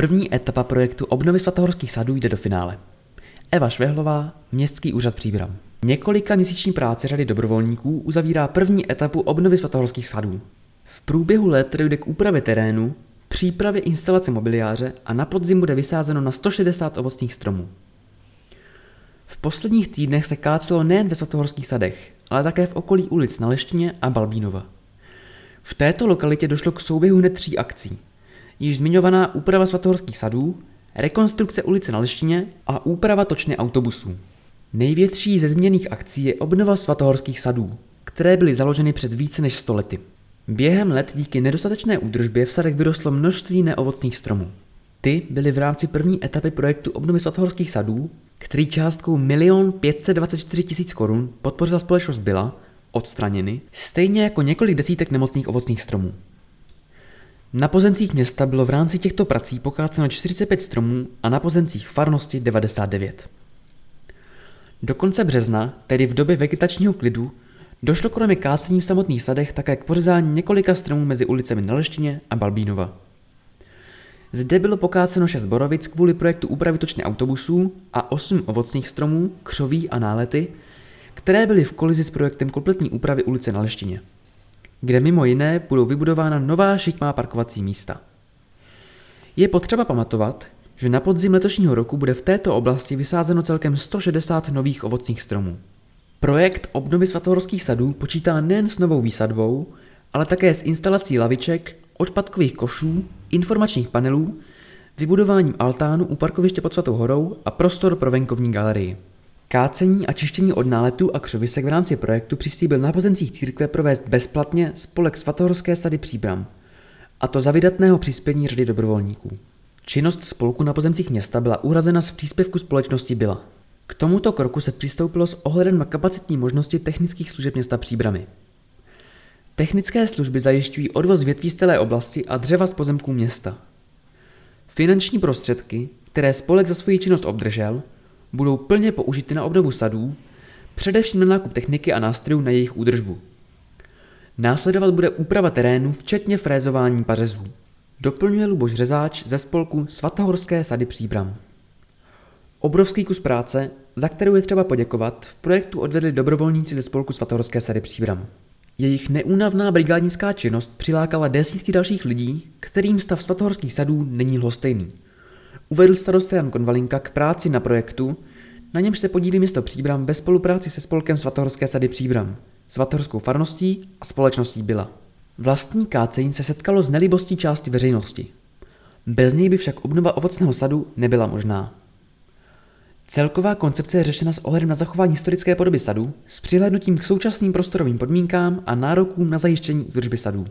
První etapa projektu obnovy svatohorských sadů jde do finále. Eva Švehlová, Městský úřad Příbram. Několika měsíční práce řady dobrovolníků uzavírá první etapu obnovy svatohorských sadů. V průběhu let dojde k úpravě terénu, přípravě instalace mobiliáře a na podzim bude vysázeno na 160 ovocných stromů. V posledních týdnech se kácelo nejen ve svatohorských sadech, ale také v okolí ulic na Leštině a Balbínova. V této lokalitě došlo k souběhu hned tří akcí. Již zmiňovaná úprava svatohorských sadů, rekonstrukce ulice na Leštině a úprava točny autobusů. Největší ze změněných akcí je obnova svatohorských sadů, které byly založeny před více než 100 lety. Během let díky nedostatečné údržbě v sadech vyrostlo množství neovocných stromů. Ty byly v rámci první etapy projektu obnovy svatohorských sadů, který částkou 1 524 000 korun podpořila společnost Byla, odstraněny, stejně jako několik desítek nemocných ovocných stromů. Na pozemcích města bylo v rámci těchto prací pokáceno 45 stromů a na pozemcích farnosti 99. Do konce března, tedy v době vegetačního klidu, došlo kromě kácení v samotných sadech také k pořezání několika stromů mezi ulicemi Naleštině a Balbínova. Zde bylo pokáceno 6 borovic kvůli projektu úpravy točny autobusů a 8 ovocných stromů, křoví a nálety, které byly v kolizi s projektem kompletní úpravy ulice na Leštině, kde mimo jiné budou vybudována nová šikmá parkovací místa. Je potřeba pamatovat, že na podzim letošního roku bude v této oblasti vysázeno celkem 160 nových ovocných stromů. Projekt obnovy svatohorských sadů počítá nejen s novou výsadbou, ale také s instalací laviček, odpadkových košů, informačních panelů, vybudováním altánu u parkoviště pod Svatou horou a prostor pro venkovní galerii. Kácení a čištění od náletů a křovisek v rámci projektu přislíbil na pozemcích církve provést bezplatně spolek Svatohorské sady Příbram, a to za vydatného přispění řady dobrovolníků. Činnost spolku na pozemcích města byla uhrazena z příspěvku společnosti Byla. K tomuto kroku se přistoupilo s ohledem na kapacitní možnosti technických služeb města Příbramy. Technické služby zajišťují odvoz větví z celé oblasti a dřeva z pozemků města. Finanční prostředky, které spolek za svoji činnost obdržel, budou plně použity na obnovu sadů, především na nákup techniky a nástrojů na jejich údržbu. Následovat bude úprava terénu, včetně frézování pařezů. Doplňuje Luboš Řezáč ze spolku Svatohorské sady Příbram. Obrovský kus práce, za kterou je třeba poděkovat, v projektu odvedli dobrovolníci ze spolku Svatohorské sady Příbram. Jejich neúnavná brigádnická činnost přilákala desítky dalších lidí, kterým stav svatohorských sadů není lhostejný. Uvedl starosta Jan Konvalinka k práci na projektu, na němž se podílí město Příbram ve spolupráci se spolkem Svatohorské sady Příbram, Svatohorskou farností a společností Byla. Vlastní kácení se setkalo s nelibostí části veřejnosti. Bez něj by však obnova ovocného sadu nebyla možná. Celková koncepce je řešena s ohledem na zachování historické podoby sadu s přihlédnutím k současným prostorovým podmínkám a nárokům na zajištění údržby sadů.